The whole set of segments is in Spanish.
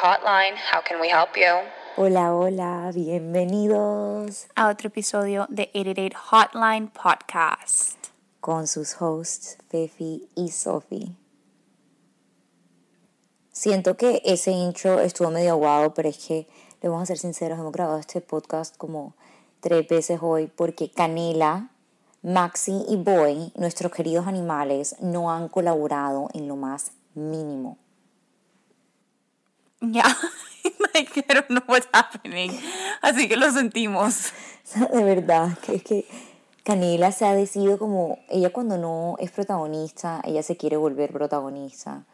Hotline. How can we help you? Hola, hola, bienvenidos a otro episodio de 88 Hotline Podcast con sus hosts Fefi y Sophie. Siento que ese intro estuvo medio aguado, pero es que, le vamos a ser sinceros, hemos grabado este podcast como tres veces hoy porque Canela Maxi y Boy, nuestros queridos animales, no han colaborado en lo más mínimo. Ya, like, I don't know what's happening. Así que lo sentimos. De verdad, que es que Canela se ha decidido como, ella cuando no es protagonista, ella se quiere volver protagonista.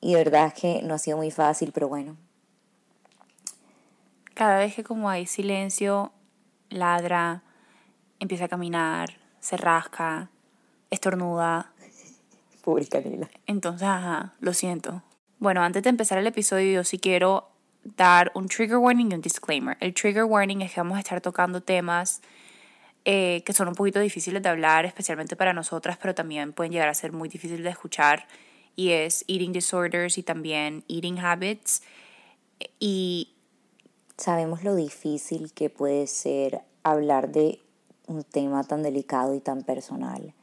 Y de verdad es que no ha sido muy fácil, pero bueno. Cada vez que como hay silencio, ladra, empieza a caminar, se rasca, estornuda. Pobre Canela. Entonces, ajá, lo siento. Bueno, antes de empezar el episodio, yo sí quiero dar un trigger warning y un disclaimer. El trigger warning es que vamos a estar tocando temas eh, que son un poquito difíciles de hablar, especialmente para nosotras, pero también pueden llegar a ser muy difíciles de escuchar. Y es eating disorders y también eating habits. Y sabemos lo difícil que puede ser hablar de un tema tan delicado y tan personal.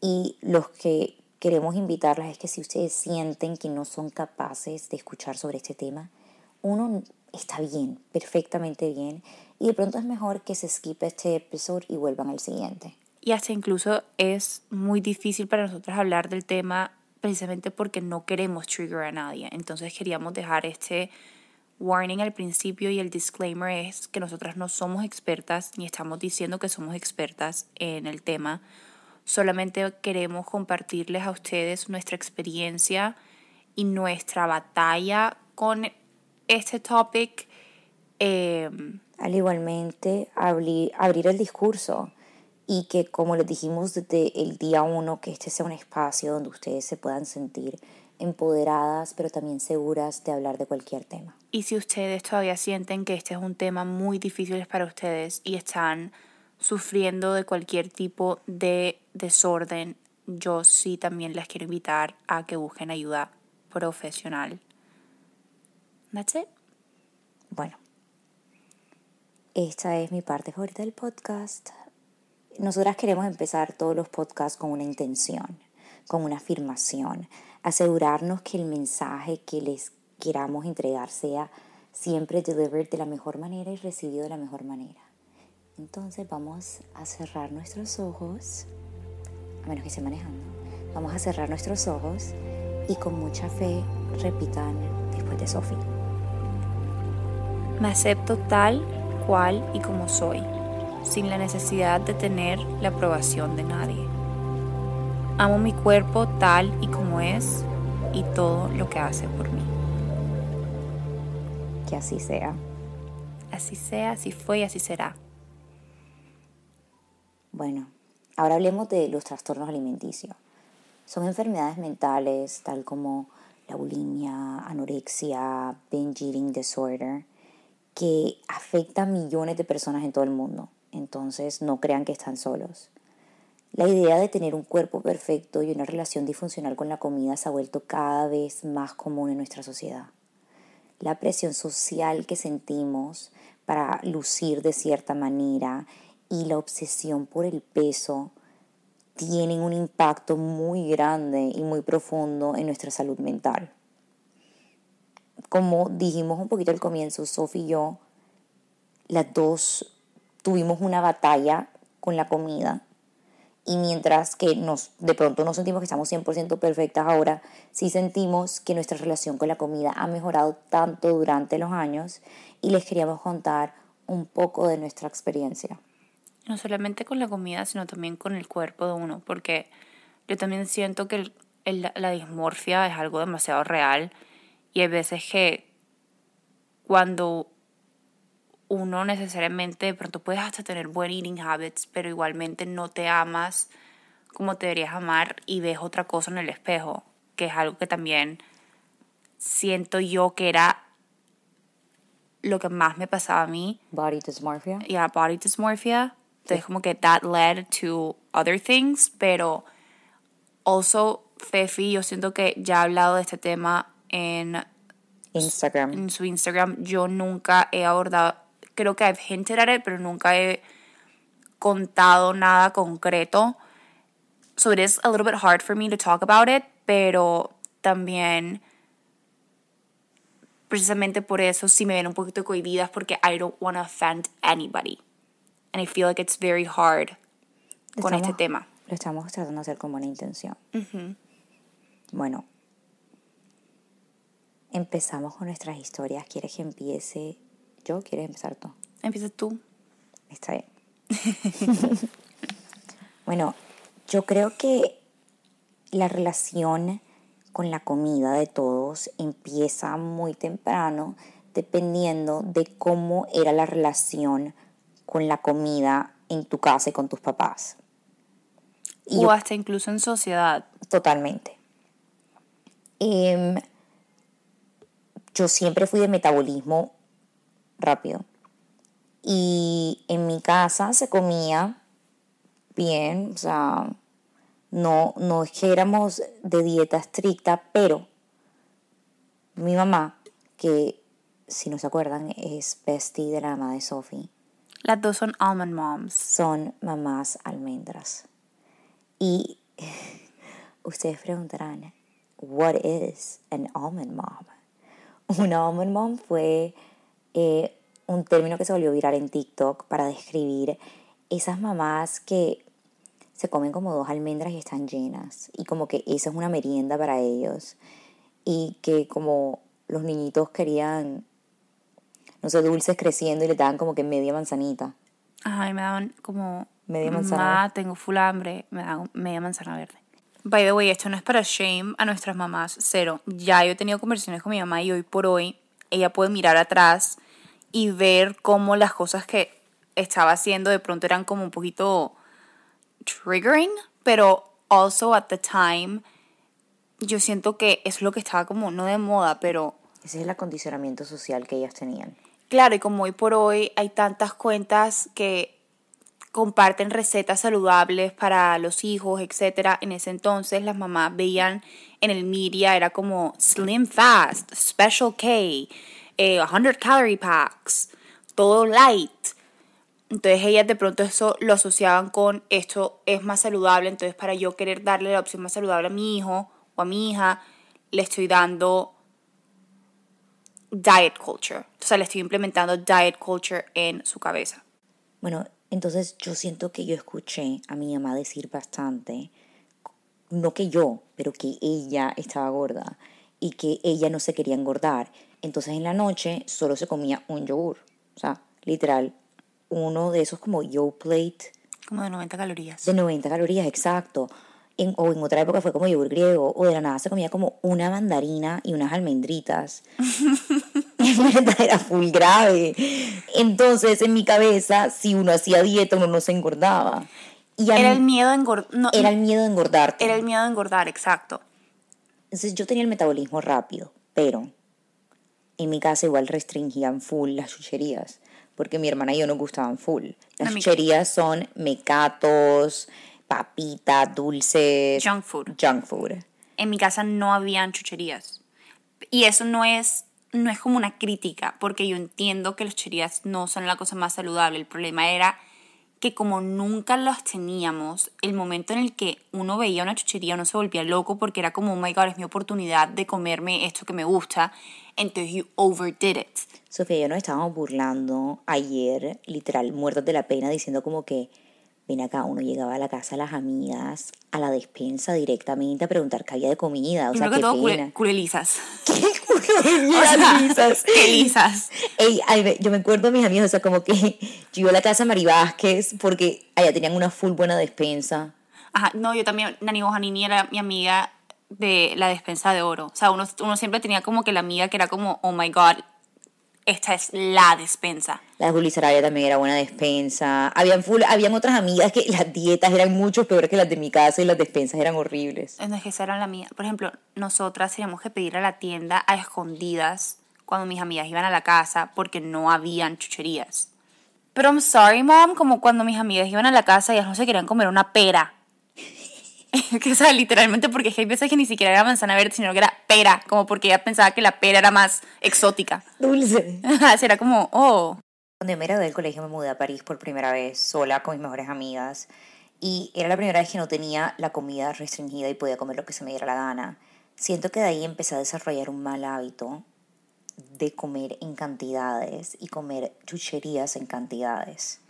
Y los que queremos invitarlas es que si ustedes sienten que no son capaces de escuchar sobre este tema, uno está bien, perfectamente bien, y de pronto es mejor que se skipe este episodio y vuelvan al siguiente. Y hasta incluso es muy difícil para nosotros hablar del tema precisamente porque no queremos trigger a nadie. Entonces queríamos dejar este warning al principio y el disclaimer es que nosotras no somos expertas ni estamos diciendo que somos expertas en el tema. Solamente queremos compartirles a ustedes nuestra experiencia y nuestra batalla con este topic. Eh, al igualmente abrir, abrir el discurso y que como les dijimos desde el día uno, que este sea un espacio donde ustedes se puedan sentir empoderadas, pero también seguras de hablar de cualquier tema. Y si ustedes todavía sienten que este es un tema muy difícil para ustedes y están sufriendo de cualquier tipo de desorden, yo sí también les quiero invitar a que busquen ayuda profesional. That's it. Bueno, esta es mi parte favorita del podcast. Nosotras queremos empezar todos los podcasts con una intención, con una afirmación, asegurarnos que el mensaje que les queramos entregar sea siempre delivered de la mejor manera y recibido de la mejor manera. Entonces vamos a cerrar nuestros ojos, a menos que esté manejando. Vamos a cerrar nuestros ojos y con mucha fe repitan después de Sofía. Me acepto tal cual y como soy, sin la necesidad de tener la aprobación de nadie. Amo mi cuerpo tal y como es y todo lo que hace por mí. Que así sea. Así sea, así fue y así será. Bueno, ahora hablemos de los trastornos alimenticios. Son enfermedades mentales tal como la bulimia, anorexia, binge eating disorder, que afectan a millones de personas en todo el mundo. Entonces no crean que están solos. La idea de tener un cuerpo perfecto y una relación disfuncional con la comida se ha vuelto cada vez más común en nuestra sociedad. La presión social que sentimos para lucir de cierta manera y la obsesión por el peso tienen un impacto muy grande y muy profundo en nuestra salud mental. Como dijimos un poquito al comienzo, Sophie y yo, las dos tuvimos una batalla con la comida y mientras que nos, de pronto no sentimos que estamos 100% perfectas ahora, sí sentimos que nuestra relación con la comida ha mejorado tanto durante los años y les queríamos contar un poco de nuestra experiencia. No solamente con la comida, sino también con el cuerpo de uno, porque yo también siento que la dismorfia es algo demasiado real y hay veces que cuando uno necesariamente de pronto puedes hasta tener buen eating habits, pero igualmente no te amas como te deberías amar y ves otra cosa en el espejo, que es algo que también siento yo que era lo que más me pasaba a mí. Body dysmorphia. Yeah, body dysmorphia. Entonces como que that led to other things, pero also Fefi, yo siento que ya he hablado de este tema en Instagram. en su Instagram, yo nunca he abordado, creo que I've hinted at it, pero nunca he contado nada concreto. So it is a little bit hard for me to talk about it, pero también precisamente por eso sí me ven un poquito cohibidas porque I don't want to offend anybody. And I feel like it's very hard con este Estamos- tema. Lo estamos tratando de hacer con buena intención. Bueno, empezamos con nuestras historias. ¿Quieres que empiece yo? ¿Quieres empezar tú? Empieza tú. Está bien. bueno, yo creo que la relación con la comida de todos empieza muy temprano dependiendo de cómo era la relación con la comida en tu casa y con tus papás. Y o yo- hasta incluso en sociedad. Totalmente. Em, yo siempre fui de metabolismo rápido. Y en mi casa se comía bien, o sea, no, no es que éramos de dieta estricta, pero mi mamá, que si no se acuerdan es bestie de la mamá de Sophie, Las dos son almond moms. son mamás almendras. Y ustedes preguntarán, what is an almond mom? Una almond mom fue eh, un término que se volvió viral en TikTok para describir esas mamás que se comen como dos almendras y están llenas. Y como que esa es una merienda para ellos. Y que como los niñitos querían, no sé, dulces creciendo y le daban como que media manzanita. Ajá, y me daban como... Media manzana "Mamá, verde". tengo full hambre. Me daban media manzana verde. By the way, esto no es para shame a nuestras mamás, cero. Ya yo he tenido conversaciones con mi mamá y hoy por hoy ella puede mirar atrás y ver cómo las cosas que estaba haciendo de pronto eran como un poquito triggering, pero also at the time yo siento que es lo que estaba como no de moda, pero Ese es el acondicionamiento social que ellas tenían. Claro, y como hoy por hoy hay tantas cuentas que comparten recetas saludables para los hijos, etcétera, en ese entonces las mamás veían en el media era como slim fast, special K, eh, 100 calorie packs, todo light. Entonces ellas de pronto eso lo asociaban con esto es más saludable, entonces para yo querer darle la opción más saludable a mi hijo o a mi hija, le estoy dando diet culture. O sea, le estoy implementando diet culture en su cabeza. Bueno, entonces yo siento que yo escuché a mi mamá decir bastante, no que yo, pero que ella estaba gorda y que ella no se quería engordar. Entonces en la noche solo se comía un yogur. O sea, literal, uno de esos como yo plate Como de 90 calorías. de 90 calorías, exacto. En, o en otra época fue como yogur griego, o de la nada se comía como una mandarina y unas almendritas. Era full grave. Entonces, en mi cabeza, si uno hacía dieta, uno no se engordaba. Y a Era mí- el miedo a engordar. No, era el miedo de engordarte. era el miedo a engordar, exacto. Entonces, yo tenía el metabolismo rápido, pero en mi casa igual restringían full las chucherías, porque mi hermana y yo nos gustaban full. Las A chucherías son mecatos, papitas, dulces, Junk food. junk food. En mi casa no habían chucherías. Y eso no es, no es como una crítica, porque yo entiendo que las chucherías no son la cosa más saludable. El problema era que como nunca las teníamos, el momento en el que uno veía una chuchería uno se volvía loco porque era como, oh my god, es mi oportunidad de comerme esto que me gusta. Entonces you overdid it. Sofía y yo nos estábamos burlando ayer, literal, muertos de la pena, diciendo como que, ven acá, uno llegaba a la casa de las amigas, a la despensa directamente a preguntar qué había de comida, o sea, que qué todo, pena. cule- culelizas. ¿Qué lisas. Ey, ay, yo me acuerdo mis amigos, o sea, como que yo iba a la casa de Mari Vázquez porque allá tenían una full buena despensa. Ajá, no, yo también, Nani Bojanini era mi amiga de la despensa de oro. O sea, uno, uno siempre tenía como que la amiga que era como, oh my god, esta es la despensa. La Juli Sarabia también era buena despensa. Habían, full, habían otras amigas que las dietas eran mucho peores que las de mi casa y las despensas eran horribles. Entonces, que esa era la mía. Por ejemplo, nosotras teníamos que pedir a la tienda a escondidas cuando mis amigas iban a la casa porque no habían chucherías. Pero I'm sorry, mom, como cuando mis amigas iban a la casa y ellas no se querían comer una pera. que o sea, literalmente porque hay veces que ni siquiera era manzana verde, sino que era pera, como porque ella pensaba que la pera era más exótica. Dulce. Era como, oh. Cuando yo me gradué del colegio me mudé a París por primera vez, sola con mis mejores amigas. Y era la primera vez que no tenía la comida restringida y podía comer lo que se me diera la gana. Siento que de ahí empecé a desarrollar un mal hábito de comer en cantidades y comer chucherías en cantidades.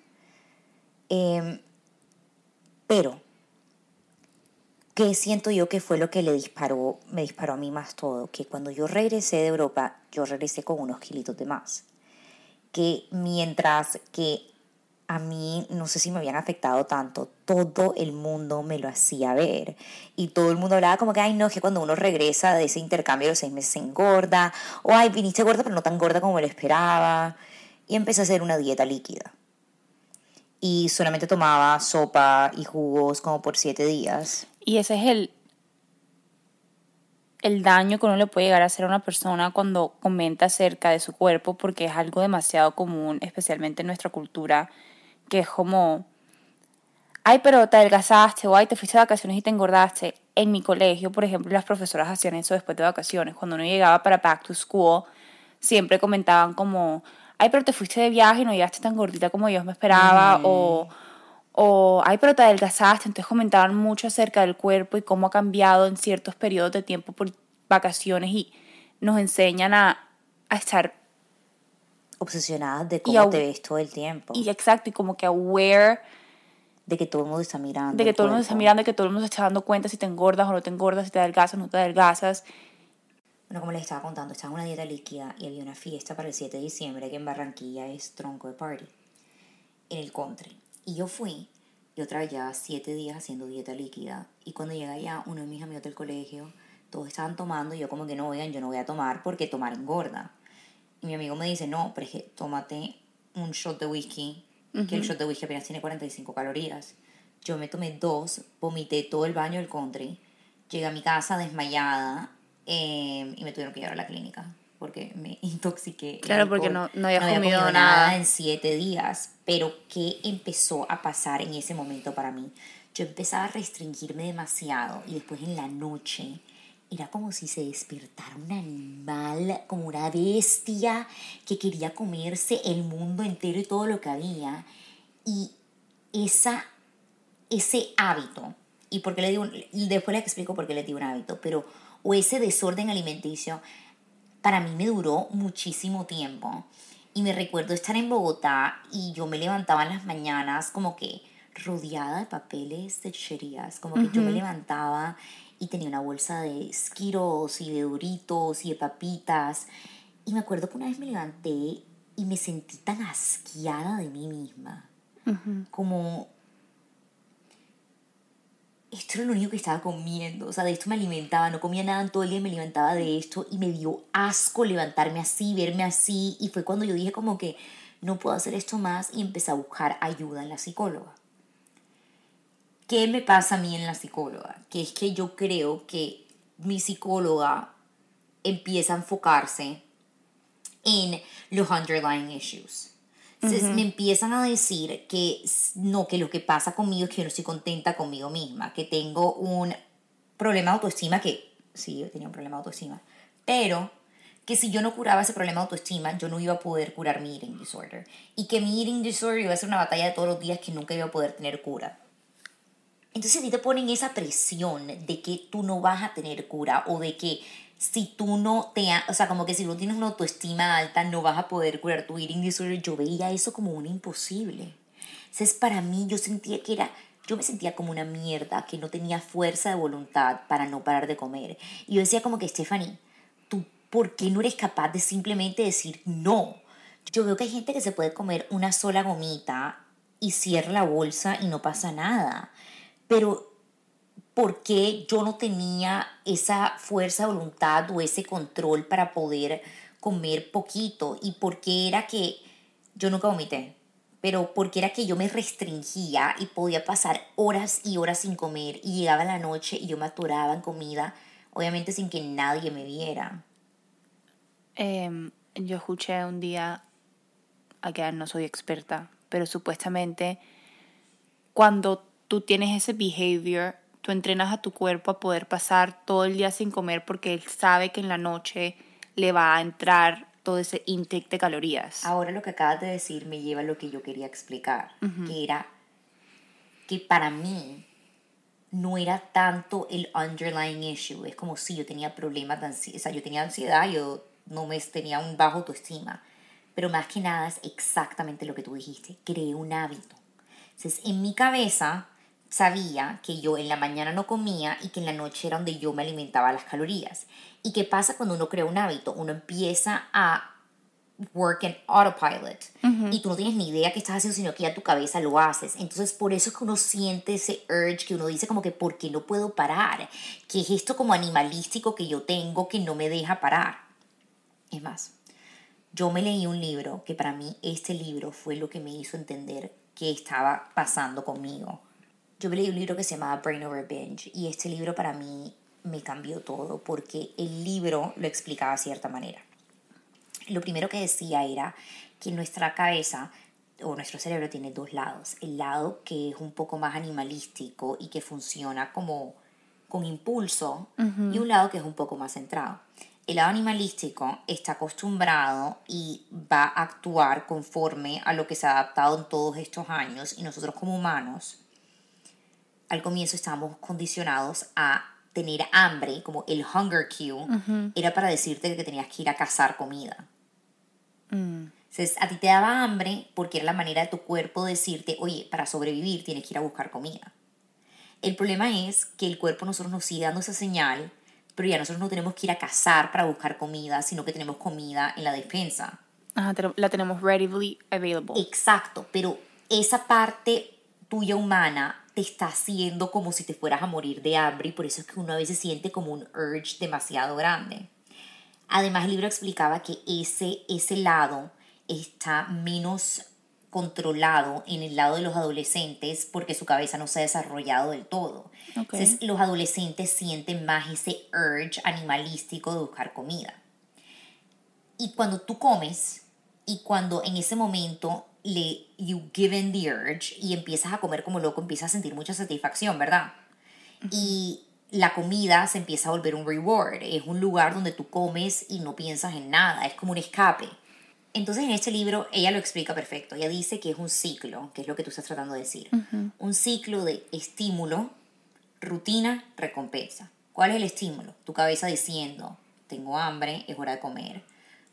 Em, pero, ¿qué siento yo que fue lo que le disparó, me disparó a mí más todo? Que cuando yo regresé de Europa, yo regresé con unos kilitos de más. Que mientras que a mí no sé si me habían afectado tanto, todo el mundo me lo hacía ver y todo el mundo hablaba como que, ay no, que cuando uno regresa de ese intercambio de los seis meses se engorda, o ay, viniste gorda pero no tan gorda como lo esperaba, y empecé a hacer una dieta líquida. Y solamente tomaba sopa y jugos como por siete días. Y ese es el, el daño que uno le puede llegar a hacer a una persona cuando comenta acerca de su cuerpo, porque es algo demasiado común, especialmente en nuestra cultura que es como, ay, pero te adelgazaste, o ay, te fuiste de vacaciones y te engordaste. En mi colegio, por ejemplo, las profesoras hacían eso después de vacaciones. Cuando uno llegaba para back to school, siempre comentaban como, ay, pero te fuiste de viaje y no llegaste tan gordita como yo me esperaba, o, o, ay, pero te adelgazaste. Entonces comentaban mucho acerca del cuerpo y cómo ha cambiado en ciertos periodos de tiempo por vacaciones y nos enseñan a, a estar obsesionadas de cómo te ves todo el tiempo. Y exacto, y como que aware de que todo el mundo está mirando. De que todo el mundo está mirando, de que todo el mundo se está dando cuenta si te engordas o no te engordas, si te adelgazas o no te adelgazas. Bueno, como les estaba contando, estaba en una dieta líquida y había una fiesta para el 7 de diciembre que en Barranquilla es tronco de party, en el country. Y yo fui y otra vez ya 7 días haciendo dieta líquida. Y cuando llegué allá, uno de mis amigos del colegio, todos estaban tomando y yo como que no, oigan, yo no voy a tomar porque tomar engorda. Y mi amigo me dice, no, pero es que tómate un shot de whisky, que el shot de whisky apenas tiene 45 calorías. Yo me tomé dos, vomité todo el baño del country, llegué a mi casa desmayada em, y me tuvieron que llevar a la clínica porque me intoxiqué. Claro, porque no, no había, comido, nada. nada en siete días. Pero ¿qué empezó a pasar en ese momento para mí? Yo empezaba a restringirme demasiado y después en la noche era como si se despertara un animal, como una bestia que quería comerse el mundo entero y todo lo que había. Y esa, ese hábito, y porque le digo, después les explico por qué le digo un hábito, pero, o ese desorden alimenticio, para mí me duró muchísimo tiempo. Y me recuerdo estar en Bogotá y yo me levantaba en las mañanas como que rodeada de papeles de chucherías, como que yo me levantaba y tenía una bolsa de Skittles y de Doritos y de papitas. Y me acuerdo que una vez me levanté y me sentí tan asqueada de mí misma. Como, era lo único que estaba comiendo, o sea, de esto me alimentaba, no comía nada en todo el día, me alimentaba de esto y me dio asco levantarme así, verme así, y fue cuando yo dije como que no puedo hacer esto más y empecé a buscar ayuda en la psicóloga. ¿Qué me pasa a mí en la psicóloga? Que es que yo creo que mi psicóloga empieza a enfocarse en los underlying issues. Entonces me empiezan a decir que no, que lo que pasa conmigo es que yo no estoy contenta conmigo misma, que tengo un problema de autoestima, que sí, yo tenía un problema de autoestima, pero que si yo no curaba ese problema de autoestima, yo no iba a poder curar mi eating disorder. Y que mi eating disorder iba a ser una batalla de todos los días que nunca iba a poder tener cura. Entonces a ti te ponen esa presión de que tú no vas a tener cura o de que si tú no te, o sea, como que si no tienes una autoestima alta no vas a poder curar tu eating disorder. Yo veía eso como un imposible. Entonces para mí yo sentía que era, yo me sentía como una mierda, que no tenía fuerza de voluntad para no parar de comer. Y yo decía como que, Stephanie, ¿tú por qué no eres capaz de simplemente decir no? Yo veo que hay gente que se puede comer una sola gomita y cierra la bolsa y no pasa nada pero ¿por qué yo no tenía esa fuerza de voluntad o ese control para poder comer poquito? ¿Y por qué era que yo nunca vomité? Pero porque era que yo me restringía y podía pasar horas y horas sin comer y llegaba la noche y yo me aturaba en comida, obviamente sin que nadie me viera. Em, yo escuché un día, que no soy experta, pero supuestamente cuando tú tienes ese behavior tú entrenas a tu cuerpo a poder pasar todo el día sin comer porque él sabe que en la noche le va a entrar todo ese intake de calorías. Ahora lo que acabas de decir me lleva a lo que yo quería explicar, que era que para mí no era tanto el underlying issue, es como si yo tenía problemas de ansiedad, o sea, yo tenía ansiedad, yo no me tenía un bajo autoestima, pero más que nada es exactamente lo que tú dijiste, creé un hábito. Entonces, en mi cabeza sabía que yo en la mañana no comía y que en la noche era donde yo me alimentaba las calorías. ¿Y qué pasa cuando uno crea un hábito? Uno empieza a work en autopilot y tú no tienes ni idea qué estás haciendo, sino que ya tu cabeza lo haces. Entonces, por eso es que uno siente ese urge que uno dice como que, ¿por qué no puedo parar? Que es esto como animalístico que yo tengo que no me deja parar. Es más, yo me leí un libro que para mí este libro fue lo que me hizo entender qué estaba pasando conmigo. Yo leí un libro que se llamaba Brain Over Binge y este libro para mí me cambió todo porque el libro lo explicaba de cierta manera. Lo primero que decía era que nuestra cabeza o nuestro cerebro tiene dos lados. El lado que es un poco más animalístico y que funciona como con impulso y un lado que es un poco más centrado. El lado animalístico está acostumbrado y va a actuar conforme a lo que se ha adaptado en todos estos años y nosotros como humanos al comienzo estábamos condicionados a tener hambre, como el hunger cue, era para decirte que tenías que ir a cazar comida. Mm. Entonces, a ti te daba hambre porque era la manera de tu cuerpo decirte, oye, para sobrevivir tienes que ir a buscar comida. El problema es que el cuerpo nosotros nos sigue dando esa señal, pero ya nosotros no tenemos que ir a cazar para buscar comida, sino que tenemos comida en la despensa. Ajá, la tenemos readily available. Exacto, pero esa parte tuya humana te está haciendo como si te fueras a morir de hambre y por eso es que uno a veces siente como un urge demasiado grande. Además, el libro explicaba que ese, ese lado está menos controlado en el lado de los adolescentes porque su cabeza no se ha desarrollado del todo. Entonces, los adolescentes sienten más ese urge animalístico de buscar comida. Y cuando tú comes y cuando en ese momento le you given the urge y empiezas a comer como loco, empiezas a sentir mucha satisfacción, ¿verdad? Y la comida se empieza a volver un reward, es un lugar donde tú comes y no piensas en nada, es como un escape. Entonces en este libro ella lo explica perfecto, ella dice que es un ciclo, que es lo que tú estás tratando de decir, un ciclo de estímulo, rutina, recompensa. ¿Cuál es el estímulo? Tu cabeza diciendo, tengo hambre, es hora de comer.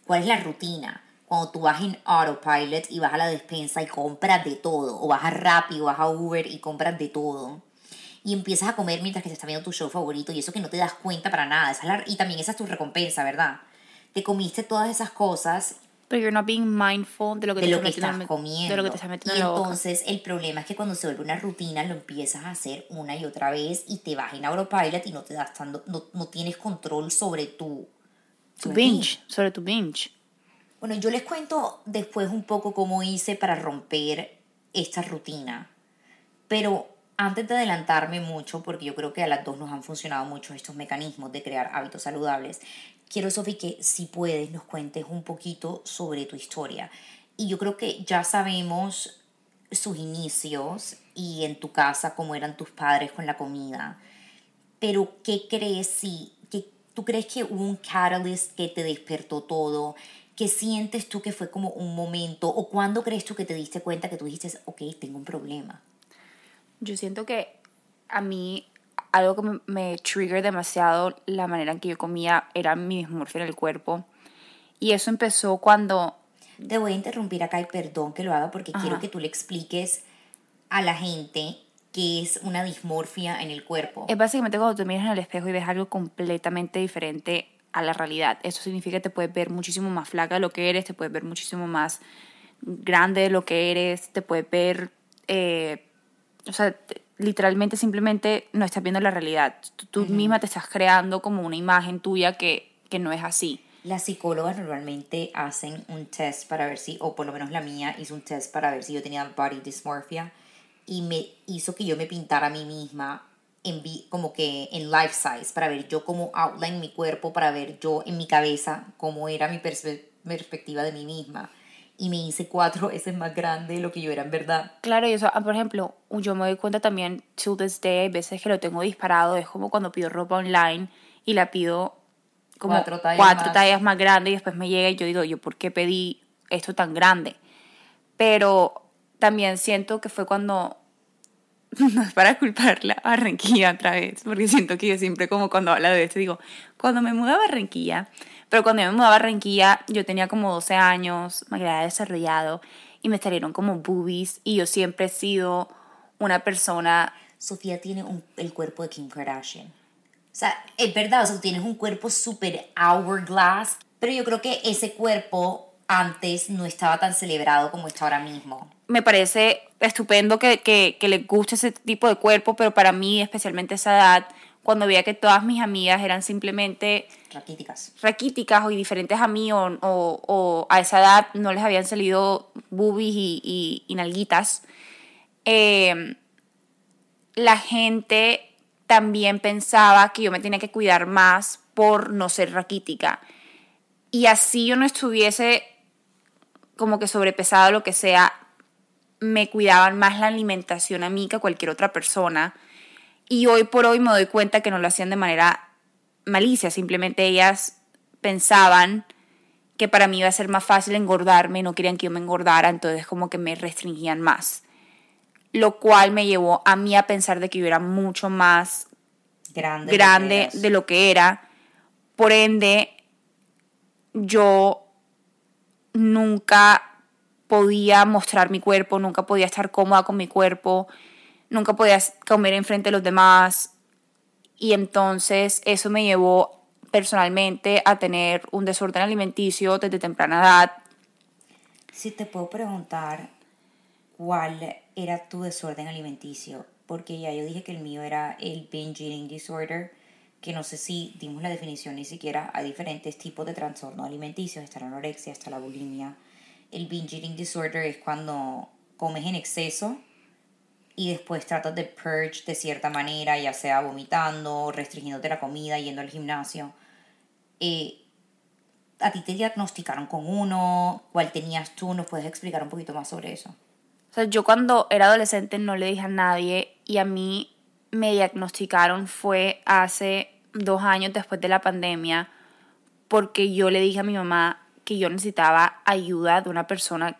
¿Cuál es la rutina? Cuando tú vas en autopilot y vas a la despensa y compras de todo, o vas a Rappi o vas a Uber y compras de todo y empiezas a comer mientras que te está viendo tu show favorito y eso que no te das cuenta para nada. Esa y también esa es tu recompensa, ¿verdad? Te comiste todas esas cosas. Pero you're not being mindful de lo que, de te, lo que estás comiendo. De lo que te estás metiendo y en la boca. entonces el problema es que cuando se vuelve una rutina lo empiezas a hacer una y otra vez y te vas en autopilot y no te das tanto, no, no tienes control sobre tu, Tu binge, sobre tu binge. Bueno, yo les cuento después un poco cómo hice para romper esta rutina. Pero antes de adelantarme mucho, porque yo creo que a las dos nos han funcionado mucho estos mecanismos de crear hábitos saludables, quiero, Sofi, que si puedes nos cuentes un poquito sobre tu historia. Y yo creo que ya sabemos sus inicios y en tu casa cómo eran tus padres con la comida. Pero, ¿qué crees si, que, tú crees que hubo un catalyst que te despertó todo? ¿Qué sientes tú que fue como un momento? ¿O cuándo crees tú que te diste cuenta que tú dijiste, ok, tengo un problema? Yo siento que a mí algo que me, me trigger demasiado la manera en que yo comía era mi dismorfia en el cuerpo. Y eso empezó cuando... Te voy a interrumpir acá y perdón que lo haga porque quiero que tú le expliques a la gente qué es una dismorfia en el cuerpo. Es básicamente cuando te miras en el espejo y ves algo completamente diferente a la realidad. Eso significa que te puedes ver muchísimo más flaca de lo que eres, te puedes ver muchísimo más grande de lo que eres, te puedes ver... Eh, o sea, te- literalmente simplemente no estás viendo la realidad. Tú, tú misma te estás creando como una imagen tuya que, que no es así. Las psicólogas normalmente hacen un test para ver si, o por lo menos la mía hizo un test para ver si yo tenía body dysmorphia y me hizo que yo me pintara a mí misma en vi- como que en life size para ver yo cómo outline mi cuerpo, para ver yo en mi cabeza cómo era mi perspe- perspectiva de mí misma. y me hice cuatro veces más grande de lo que yo era en verdad. Claro, y eso, ah, por ejemplo, yo me doy cuenta también, to this day, hay veces que lo tengo disparado, es como cuando pido ropa online y la pido como Cuatro tallas cuatro más. tallas más grande y después me llega y yo digo, yo, ¿por qué pedí esto tan grande? Pero también siento que fue cuando, no es para culparla a Barranquilla otra vez, porque siento que yo siempre como cuando habla de esto digo, cuando me mudé a Barranquilla, pero cuando yo me mudé a Barranquilla yo tenía como 12 años, me había desarrollado y me salieron como boobies y yo siempre he sido una persona Sofía tiene un- el cuerpo de Kim Kardashian. O sea, es verdad, o sea, tienes un cuerpo súper hourglass, pero yo creo que ese cuerpo antes no estaba tan celebrado como está ahora mismo. me parece estupendo que, que, que les guste ese tipo de cuerpo, pero para mí, especialmente esa edad, cuando veía que todas mis amigas eran simplemente Raquíticas. raquíticas o diferentes a mí o, o, o a esa edad no les habían salido boobies y, y, y nalguitas, eh, la gente también pensaba que yo me tenía que cuidar más por no ser raquítica. Y así yo no estuviese como que sobrepesada o lo que sea, me cuidaban más la alimentación a mí que a cualquier otra persona. Y hoy por hoy me doy cuenta que no lo hacían de manera malicia, simplemente ellas pensaban que para mí iba a ser más fácil engordarme, no querían que yo me engordara, entonces como que me restringían más. Lo cual me llevó a mí a pensar de que yo era mucho más Grande. grande de lo que era. Por ende, yo nunca podía mostrar mi cuerpo, nunca podía estar cómoda con mi cuerpo, nunca podía comer enfrente de los demás. Y entonces eso me llevó personalmente a tener un desorden alimenticio desde temprana edad. Si te puedo preguntar cuál era tu desorden alimenticio, porque ya yo dije que el mío era el binge eating disorder, que no sé si dimos la definición ni siquiera, hay diferentes tipos de trastorno alimenticio, está la anorexia, está la bulimia. El binge eating disorder es cuando comes en exceso y después tratas de purge de cierta manera, ya sea vomitando, restringiéndote la comida, yendo al gimnasio. Eh, a ti te diagnosticaron con uno, cuál tenías tú, ¿nos puedes explicar un poquito más sobre eso? O sea, yo cuando era adolescente no le dije a nadie y a mí me diagnosticaron fue hace dos años después de la pandemia porque yo le dije a mi mamá que yo necesitaba ayuda de una persona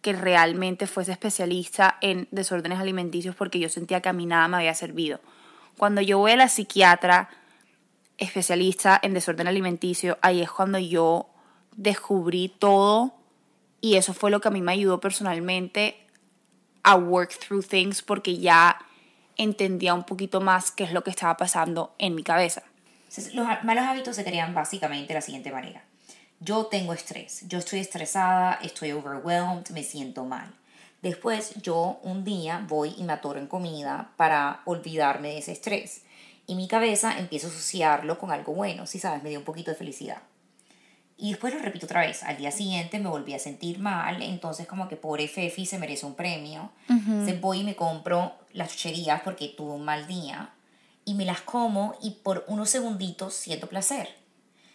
que realmente fuese especialista en desórdenes alimenticios porque yo sentía que a mí nada me había servido. Cuando yo voy a la psiquiatra especialista en desorden alimenticio, ahí es cuando yo descubrí todo y eso fue lo que a mí me ayudó personalmente a work through things porque ya entendía un poquito más qué es lo que estaba pasando en mi cabeza. Los malos hábitos se crean básicamente de la siguiente manera. Yo tengo estrés, yo estoy estresada, estoy overwhelmed, me siento mal. Después yo un día voy y me atoro en comida para olvidarme de ese estrés. Y mi cabeza empiezo a asociarlo con algo bueno, si sabes, me dio un poquito de felicidad. Y después lo repito otra vez. Al día siguiente me volví a sentir mal, entonces como que pobre Fefi se merece un premio. Entonces voy y me compro las chucherías porque tuve un mal día y me las como y por unos segunditos siento placer.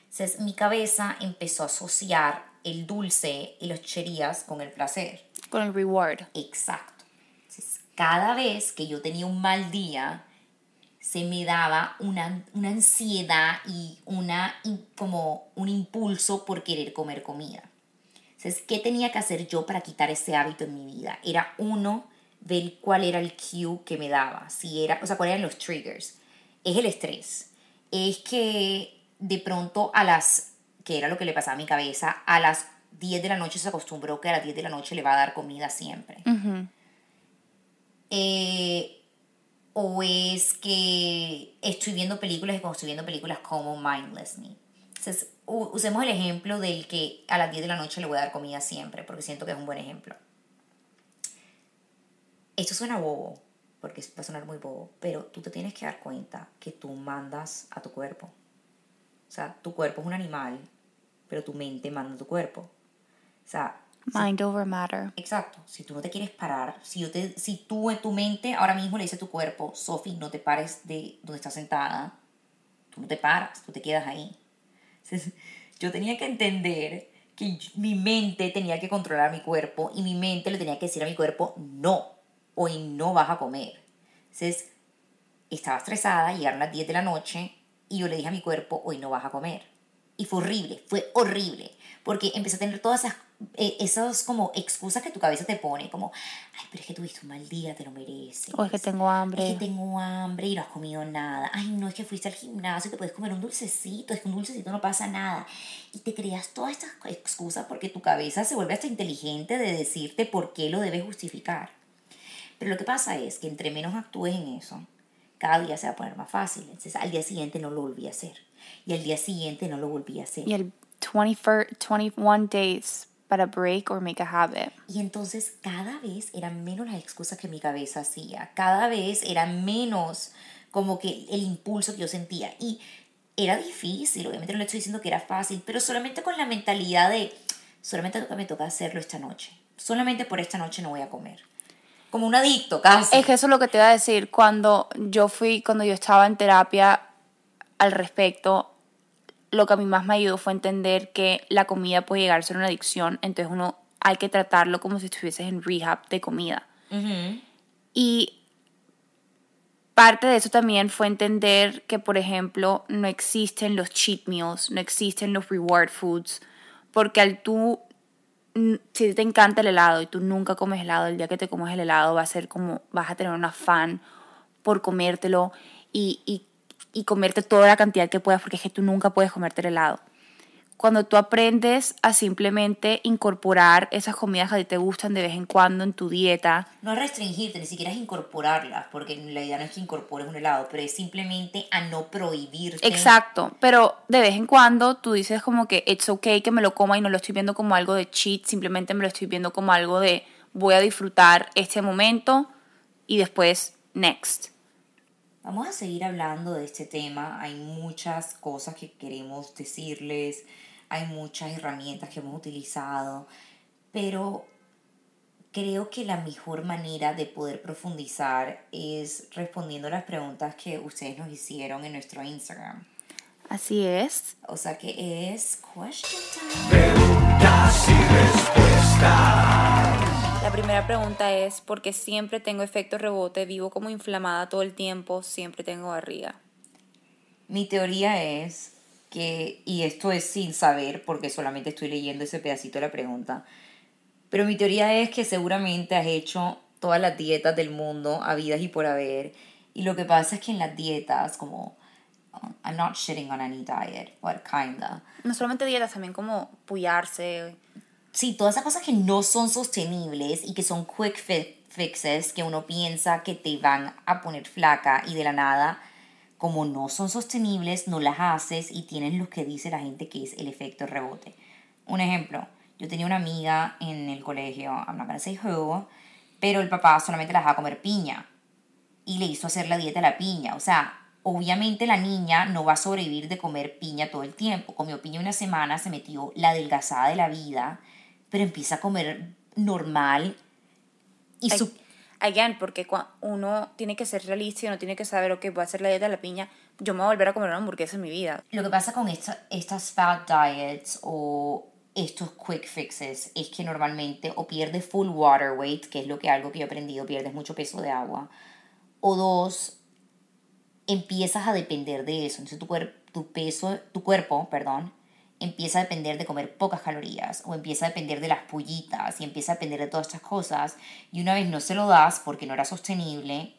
Entonces mi cabeza empezó a asociar el dulce y las chucherías con el placer. Con el reward. Exacto. Entonces, cada vez que yo tenía un mal día, se me daba una, una ansiedad y una, como un impulso por querer comer comida. Entonces, ¿qué tenía que hacer yo para quitar ese hábito en mi vida? Era uno, ver cuál era el cue que me daba, si era, o sea, cuáles eran los triggers. Es el estrés. Es que de pronto a las, que era lo que le pasaba a mi cabeza, a las 10 de la noche se acostumbró que a las 10 de la noche le va a dar comida siempre. Eh, o es que estoy viendo películas y cuando estoy viendo películas como mindless me. Entonces, usemos el ejemplo del que a las 10 de la noche le voy a dar comida siempre, porque siento que es un buen ejemplo. Esto suena bobo, porque va a sonar muy bobo, pero tú te tienes que dar cuenta que tú mandas a tu cuerpo. O sea, tu cuerpo es un animal, pero tu mente manda a tu cuerpo. O sea, Mind over matter. Exacto. Si tú no te quieres parar, si, yo te, si tú en tu mente ahora mismo le dices a tu cuerpo, Sophie, no te pares de donde estás sentada, tú no te paras, tú te quedas ahí. Entonces, yo tenía que entender que que mi mente tenía que controlar mi cuerpo y mi mente le tenía que decir a mi cuerpo, no, hoy no vas a comer. Entonces, estaba estresada, llegaron las 10 de la noche y yo le dije a mi cuerpo, hoy no vas a comer. Y fue horrible, fue horrible, porque empecé a tener todas esas, eh, esas como excusas que tu cabeza te pone, como, ay, pero es que tuviste un mal día, te lo mereces. O es que tengo hambre. Es que tengo hambre y no has comido nada. Ay, no, es que fuiste al gimnasio y te puedes comer un dulcecito, es que un dulcecito no pasa nada. Y te creas todas estas excusas porque tu cabeza se vuelve hasta inteligente de decirte por qué lo debes justificar. Pero lo que pasa es que entre menos actúes en eso, cada día se va a poner más fácil. Entonces al día siguiente no lo volví a hacer. Y al día siguiente no lo volví a hacer. Y el 21, 21 days para break or make a habit. Y entonces cada vez eran menos las excusas que mi cabeza hacía. Cada vez era menos como que el impulso que yo sentía. Y era difícil, obviamente no le estoy diciendo que era fácil, pero solamente con la mentalidad de, solamente me toca hacerlo esta noche. Solamente por esta noche no voy a comer como un adicto casi. Es que eso es lo que te iba a decir. Cuando yo fui, cuando yo estaba en terapia al respecto, lo que a mí más me ayudó fue entender que la comida puede llegar a ser una adicción, entonces uno hay que tratarlo como si estuvieses en rehab de comida. Y parte de eso también fue entender que, por ejemplo, no existen los cheat meals, no existen los reward foods, porque al tú si te encanta el helado y tú nunca comes helado, el día que te comes el helado va a ser como, vas a tener un afán por comértelo y, y, y comerte toda la cantidad que puedas porque es que tú nunca puedes comerte el helado cuando tú aprendes a simplemente incorporar esas comidas que a ti te gustan de vez en cuando en tu dieta. No a restringirte, ni siquiera es incorporarlas, porque la idea no es que incorpores un helado, pero es simplemente a no prohibirte. Exacto, pero de vez en cuando tú dices como que it's okay que me lo coma y no lo estoy viendo como algo de cheat, simplemente me lo estoy viendo como algo de voy a disfrutar este momento y después next. Vamos a seguir hablando de este tema, hay muchas cosas que queremos decirles hay muchas herramientas que hemos utilizado, pero creo que la mejor manera de poder profundizar es respondiendo a las preguntas que ustedes nos hicieron en nuestro Instagram. Así es. O sea que es question time. Preguntas y respuestas. La primera pregunta es, ¿por qué siempre tengo efecto rebote? Vivo como inflamada todo el tiempo, siempre tengo barriga. Mi teoría es que, y esto es sin saber, porque solamente estoy leyendo ese pedacito de la pregunta, pero mi teoría es que seguramente has hecho todas las dietas del mundo, habidas y por haber, y lo que pasa es que en las dietas, como, I'm not shitting on any diet, but kinda. No solamente dietas, también como puyarse. Sí, todas esas cosas que no son sostenibles y que son quick fixes que uno piensa que te van a poner flaca y de la nada como no son sostenibles, no las haces y tienes lo que dice la gente que es el efecto rebote. Un ejemplo, yo tenía una amiga en el colegio, I'm not gonna say who, pero el papá solamente la dejaba comer piña y le hizo hacer la dieta de la piña. O sea, obviamente la niña no va a sobrevivir de comer piña todo el tiempo. Comió piña una semana, se metió la adelgazada de la vida, pero empieza a comer normal y su again, porque uno tiene que ser realista y uno tiene que saber, ok, voy a hacer la dieta de la piña, yo me voy a volver a comer una hamburguesa en mi vida. Lo que pasa con estas fat diets o estos quick fixes es que normalmente o pierdes full water weight, que es lo que algo que yo he aprendido, pierdes mucho peso de agua, o dos, empiezas a depender de eso. Entonces tu, tu peso, tu cuerpo, perdón, empieza a depender de comer pocas calorías o empieza a depender de las pollitas y empieza a depender de todas estas cosas y una vez no se lo das porque no era sostenible,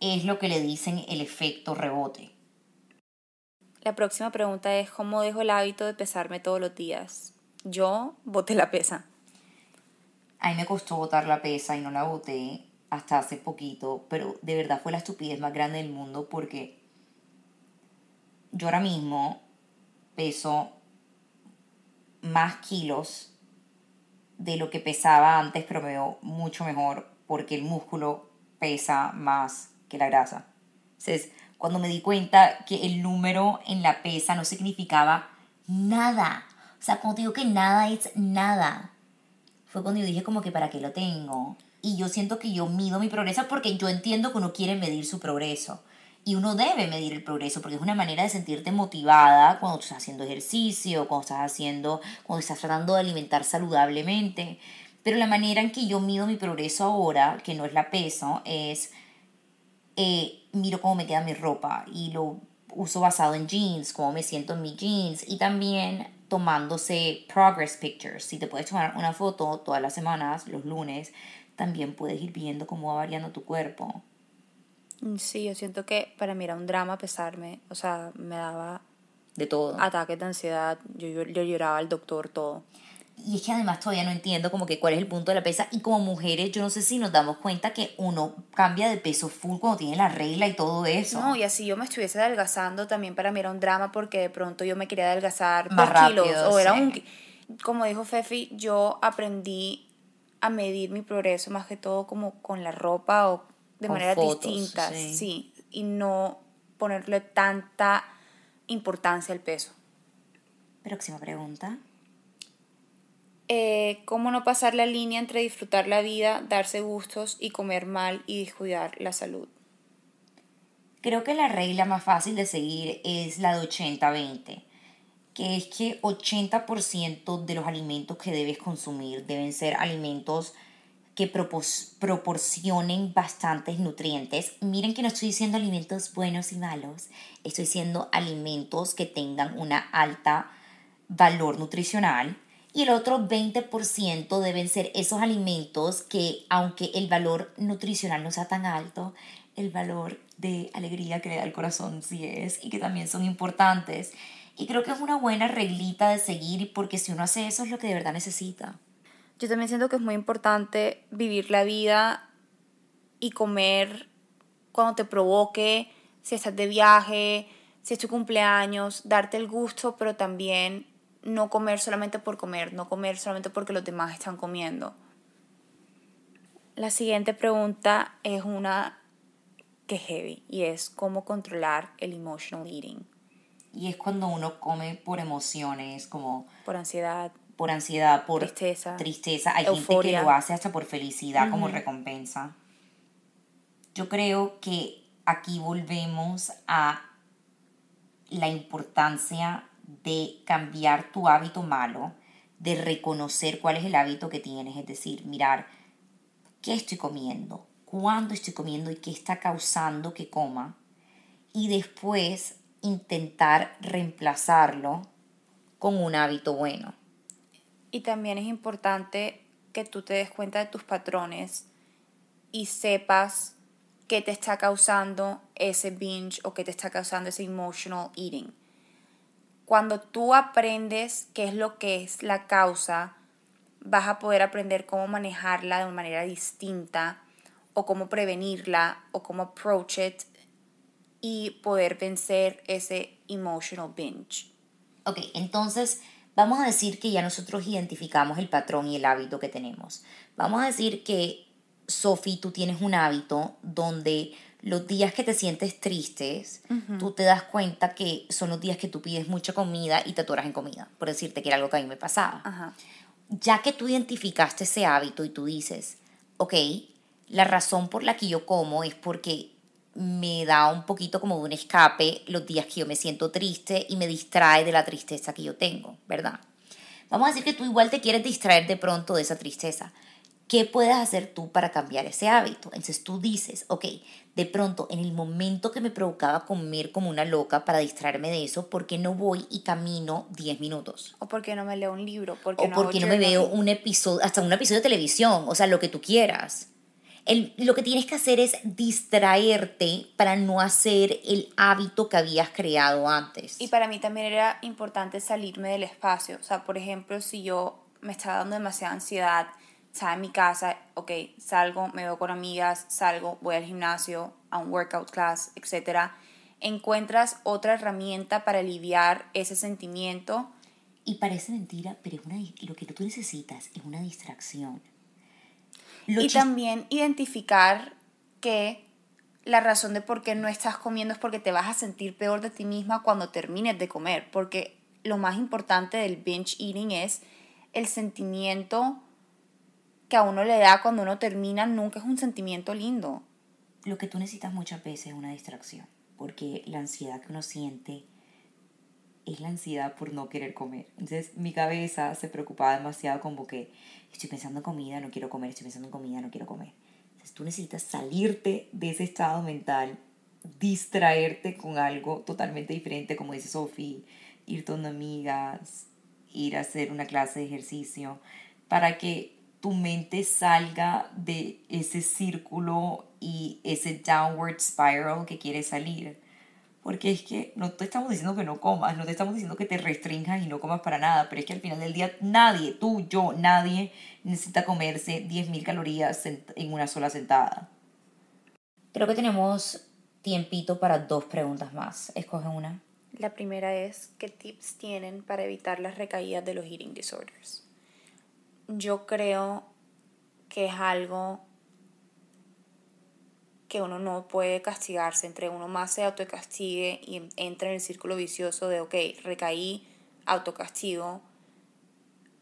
es lo que le dicen el efecto rebote. La próxima pregunta es ¿cómo dejo el hábito de pesarme todos los días? Yo boté la pesa. A mí me costó botar la pesa y no la boté hasta hace poquito, pero de verdad fue la estupidez más grande del mundo porque yo ahora mismo peso más kilos de lo que pesaba antes, pero me veo mucho mejor porque el músculo pesa más que la grasa. Entonces, cuando me di cuenta que el número en la pesa no significaba nada, o sea, cuando digo que nada es nada, fue cuando yo dije como que para qué lo tengo. Y yo siento que yo mido mi progreso porque yo entiendo que uno quiere medir su progreso. Y uno debe medir el progreso porque es una manera de sentirte motivada cuando estás haciendo ejercicio, cuando estás haciendo, cuando estás tratando de alimentar saludablemente. Pero la manera en que yo mido mi progreso ahora, que no es la peso, es eh, miro cómo me queda mi ropa y lo uso basado en jeans, cómo me siento en mis jeans y también tomándose progress pictures. Si te puedes tomar una foto todas las semanas, los lunes, también puedes ir viendo cómo va variando tu cuerpo. Mm, Sí, yo siento que para mí era un drama pesarme, o sea, me daba De todo. ataques de ansiedad, yo, yo, yo lloraba al doctor, todo. Y es que además todavía no entiendo como que cuál es el punto de la pesa. Y como mujeres, yo no sé si nos damos cuenta que uno cambia de peso full cuando tiene la regla y todo eso. No, y así yo me estuviese adelgazando, también para mí era un drama porque de pronto yo me quería adelgazar Más dos kilos. rápido, O era un... Como dijo Fefi, yo aprendí a medir mi progreso más que todo como con la ropa o de Con maneras fotos, distintas. sí. Sí. Y no ponerle tanta importancia al peso. Próxima pregunta. Eh, ¿Cómo no pasar la línea entre disfrutar la vida, darse gustos y comer mal y descuidar la salud? Creo que la regla más fácil de seguir es la de 80-20, que es que 80% de los alimentos que debes consumir deben ser alimentos que proporcionen bastantes nutrientes. Miren que no estoy diciendo alimentos buenos y malos, estoy diciendo alimentos que tengan una alta valor nutricional. Y el otro 20% deben ser esos alimentos que, aunque el valor nutricional no sea tan alto, el valor de alegría que le da el corazón sí es y que también son importantes. Y creo que es una buena reglita de seguir porque si uno hace eso es lo que de verdad necesita. Yo también siento que es muy importante vivir la vida y comer cuando te provoque, si estás de viaje, si es tu cumpleaños, darte el gusto, pero también no comer solamente por comer, no comer solamente porque los demás están comiendo. La siguiente pregunta es una que es heavy y es cómo controlar el emotional eating Y es cuando uno come por emociones, como por ansiedad. Por ansiedad, por Tristeza, tristeza. Hay gente que lo hace hasta por felicidad como recompensa. Yo creo que aquí volvemos a la importancia de cambiar tu hábito malo, de reconocer cuál es el hábito que tienes, es decir, mirar qué estoy comiendo, cuándo estoy comiendo y qué está causando que coma, y después intentar reemplazarlo con un hábito bueno. Y también es importante que tú te des cuenta de tus patrones y sepas qué te está causando ese binge o qué te está causando ese emotional eating. Cuando tú aprendes qué es lo que es la causa, vas a poder aprender cómo manejarla de una manera distinta o cómo prevenirla o cómo approach it y poder vencer ese emotional binge. Ok, entonces vamos a decir que ya nosotros identificamos el patrón y el hábito que tenemos. Vamos a decir que, Sophie, tú tienes un hábito donde los días que te sientes tristes, tú te das cuenta que son los días que tú pides mucha comida y te atoras en comida, por decirte que era algo que a mí me pasaba. Ajá. Ya que tú identificaste ese hábito y tú dices, ok, la razón por la que yo como es porque me da un poquito como de un escape los días que yo me siento triste y me distrae de la tristeza que yo tengo, ¿verdad? Vamos a decir que tú igual te quieres distraer de pronto de esa tristeza. ¿Qué puedes hacer tú para cambiar ese hábito? Entonces tú dices, ok, de pronto en el momento que me provocaba comer como una loca para distraerme de eso, ¿por qué no voy y camino 10 minutos? O porque no me leo un libro, porque o no porque no me veo un episodio, hasta un episodio de televisión, o sea, lo que tú quieras. El- lo que tienes que hacer es distraerte para no hacer el hábito que habías creado antes. Y para mí también era importante salirme del espacio. O sea, por ejemplo, si yo me estaba dando demasiada ansiedad, estaba en mi casa, ok, salgo, me veo con amigas, salgo, voy al gimnasio, a un workout class, etc. Encuentras otra herramienta para aliviar ese sentimiento. Y parece mentira, pero es una, lo que tú necesitas es una distracción. Lo y también identificar que la razón de por qué no estás comiendo es porque te vas a sentir peor de ti misma cuando termines de comer, porque lo más importante del binge eating es el sentimiento que a uno le da cuando uno termina, nunca es un sentimiento lindo. lo que tú necesitas muchas veces es una distracción. porque la ansiedad que uno siente es la ansiedad por no querer comer. Entonces mi cabeza se preocupaba demasiado como que estoy pensando en comida, no quiero comer, estoy pensando en comida, no quiero comer. Entonces tú necesitas salirte de ese estado mental, distraerte con algo totalmente diferente, como dice Sophie, ir con amigas, ir a hacer una clase de ejercicio, para que tu mente salga de ese círculo y ese downward spiral que quiere salir. Porque es que no te estamos diciendo que no comas, no te estamos diciendo que te restringas y no comas para nada, pero es que al final del día nadie, tú, yo, nadie necesita comerse 10.000 calorías en una sola sentada. Creo que tenemos tiempito para dos preguntas más. Escoge una. La primera es, ¿qué tips tienen para evitar las recaídas de los eating disorders? Yo creo que es algo que uno no puede castigarse, entre uno más se autocastigue y entra en el círculo vicioso de, ok, recaí, autocastigo,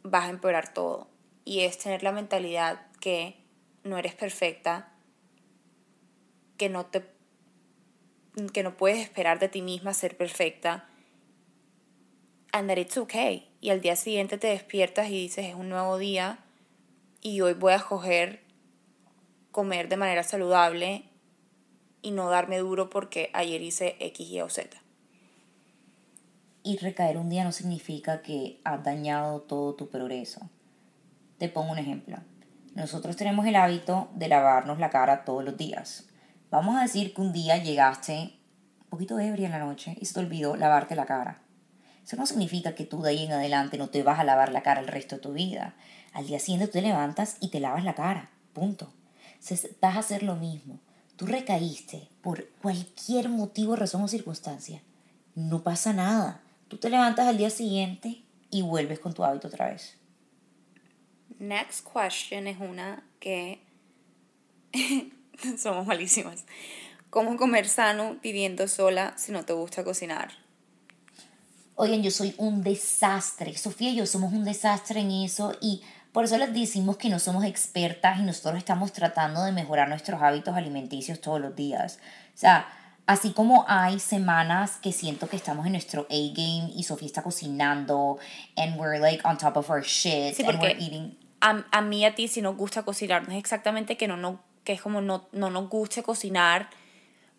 vas a empeorar todo. Y es tener la mentalidad que no eres perfecta, que no te que no puedes esperar de ti misma ser perfecta and that it's okay. Y al día siguiente te despiertas y dices, es un nuevo día y hoy voy a escoger comer de manera saludable y no darme duro porque ayer hice X, Y o Z. Y recaer un día no significa que has dañado todo tu progreso. Te pongo un ejemplo. Nosotros tenemos el hábito de lavarnos la cara todos los días. Vamos a decir que un día llegaste un poquito ebria en la noche y se te olvidó lavarte la cara. Eso no significa que tú de ahí en adelante no te vas a lavar la cara el resto de tu vida. Al día siguiente tú te levantas y te lavas la cara. Punto. Vas a hacer lo mismo tú recaíste por cualquier motivo, razón o circunstancia, no pasa nada. Tú te levantas al día siguiente y vuelves con tu hábito otra vez. Next question es una que somos malísimas. ¿Cómo comer sano viviendo sola si no te gusta cocinar? Oigan, yo soy un desastre. Sofía y yo somos un desastre en eso y por eso les decimos que no somos expertas y nosotros estamos tratando de mejorar nuestros hábitos alimenticios todos los días. O sea, así como hay semanas que siento que estamos en nuestro A-game y Sofía está cocinando and we're like on top of our shit and we're eating. A, a mí a ti si nos gusta cocinar, no es exactamente que no, no que es como no, no nos guste cocinar.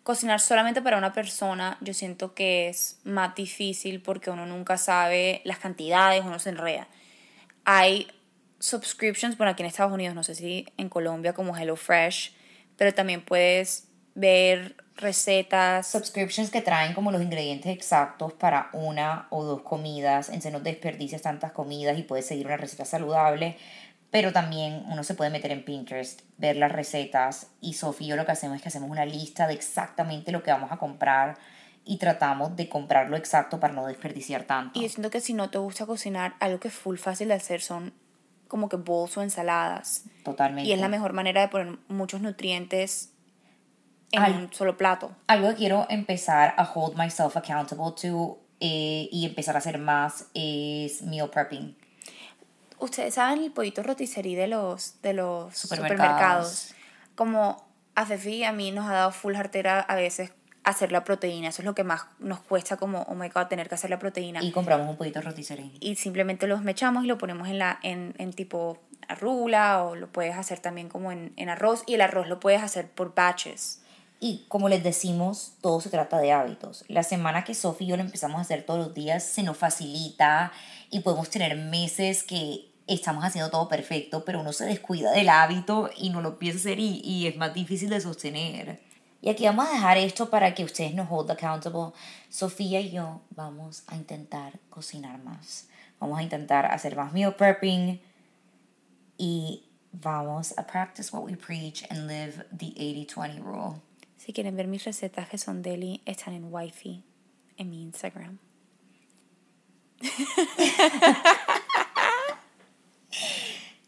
Cocinar solamente para una persona, yo siento que es más difícil porque uno nunca sabe las cantidades, uno se enreda. Hay subscriptions, bueno, aquí en Estados Unidos, no sé si en Colombia como HelloFresh, pero también puedes ver recetas. Subscriptions que traen como los ingredientes exactos para una o dos comidas, entonces no desperdicias tantas comidas y puedes seguir una receta saludable. Pero también uno se puede meter en Pinterest, ver las recetas y Sofía y yo lo que hacemos es que hacemos una lista de exactamente lo que vamos a comprar y tratamos de comprar lo exacto para no desperdiciar tanto. Y siento que si no te gusta cocinar, algo que es full fácil de hacer son como que bowls o ensaladas. Totalmente. Y es la mejor manera de poner muchos nutrientes en un solo plato. Algo que quiero empezar a hold myself accountable to eh, y empezar a hacer más es meal prepping. Ustedes saben el pollito rotisserie de los, de los supermercados. Como a Fefi a mí nos ha dado full jartera a veces hacer la proteína. Eso es lo que más nos cuesta como, oh my god, tener que hacer la proteína. Y compramos un poquito de rotisserie. Y simplemente los mechamos y lo ponemos en, la, en, en tipo arrula o lo puedes hacer también como en, en arroz y el arroz lo puedes hacer por batches. Y como les decimos, todo se trata de hábitos. La semana que Sophie y yo lo empezamos a hacer todos los días se nos facilita y podemos tener meses que estamos haciendo todo perfecto, pero uno se descuida del hábito y no lo empieza a hacer y, y es más difícil de sostener. Y aquí vamos a dejar esto para que ustedes nos hold accountable. Sofía y yo vamos a intentar cocinar más. Vamos a intentar hacer más meal prepping y vamos a practice what we preach and live the 80-20 rule. Si quieren ver mis recetas que son deli, están en Wi-Fi en mi Instagram.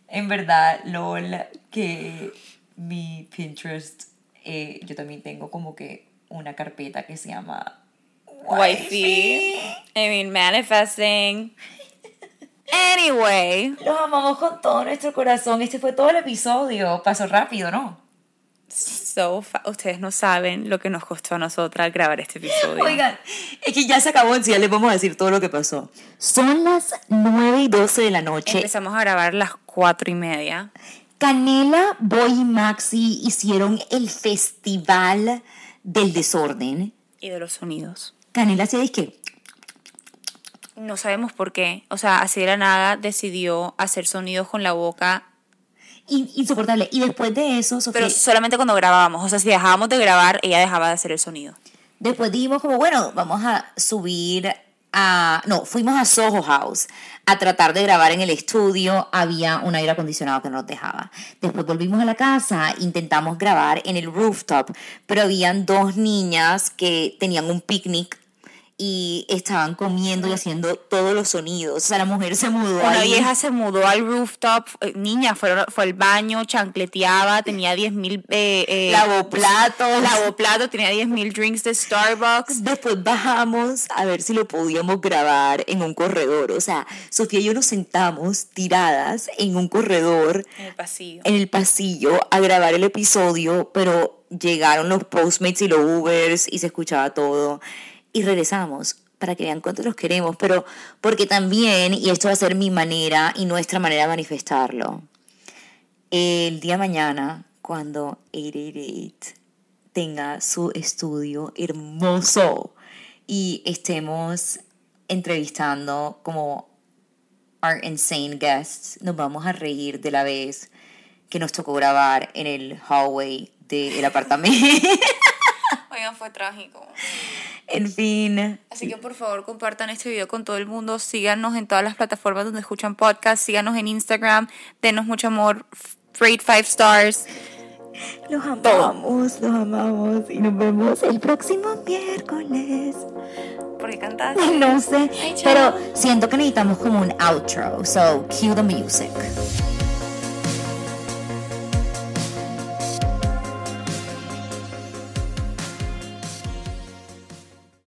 en verdad, lol, que mi Pinterest eh, yo también tengo como que una carpeta que se llama Wifey. I mean, manifesting. Anyway. Los amamos con todo nuestro corazón. Este fue todo el episodio. Pasó rápido, ¿no? so Ustedes no saben lo que nos costó a nosotras grabar este episodio. Oigan, es que ya se acabó, en sí, ya les vamos a decir todo lo que pasó. Son las 9 y 12 de la noche. Empezamos a grabar a las cuatro y media. Canela, Boy y Maxi hicieron el festival del desorden. Y de los sonidos. Canela hacía disque. No sabemos por qué. O sea, así de la nada decidió hacer sonidos con la boca. in- Insoportable. Y después de eso, Sofía, Pero solamente cuando grabábamos. O sea, si dejábamos de grabar, ella dejaba de hacer el sonido. después dijimos como, bueno, vamos a subir a... No, fuimos a Soho House a tratar de grabar en el estudio. Había un aire acondicionado que no nos dejaba. Después volvimos a la casa, intentamos grabar en el rooftop, pero habían dos niñas que tenían un picnic y estaban comiendo y haciendo todos los sonidos. O sea, la mujer se mudó Una ahí. vieja se mudó al rooftop. eh, Niña, fue, fue al baño, chancleteaba, tenía 10 mil... Eh, eh, Lavó platos. lavó plato, tenía 10 mil drinks de Starbucks. Después bajamos a ver si lo podíamos grabar en un corredor. O sea, Sofía y yo nos sentamos tiradas en un corredor En el pasillo. en el pasillo a grabar el episodio, pero llegaron los Postmates y los Ubers y se escuchaba todo. Y regresamos para que vean cuánto los queremos, pero porque también, y esto va a ser mi manera y nuestra manera de manifestarlo, el día mañana, cuando 888 tenga su estudio hermoso y estemos entrevistando como our insane guests, nos vamos a reír de la vez que nos tocó grabar en el hallway del apartamento. Fue trágico. en fin, Así que por favor compartan este video con todo el mundo, síganos en todas las plataformas donde escuchan podcast, síganos en Instagram, denos mucho amor, rate 5 stars. los amamos, los amamos y nos vemos el próximo miércoles. ¿Por qué cantas? No sé, Ay, pero siento que necesitamos como un outro, so cue the music.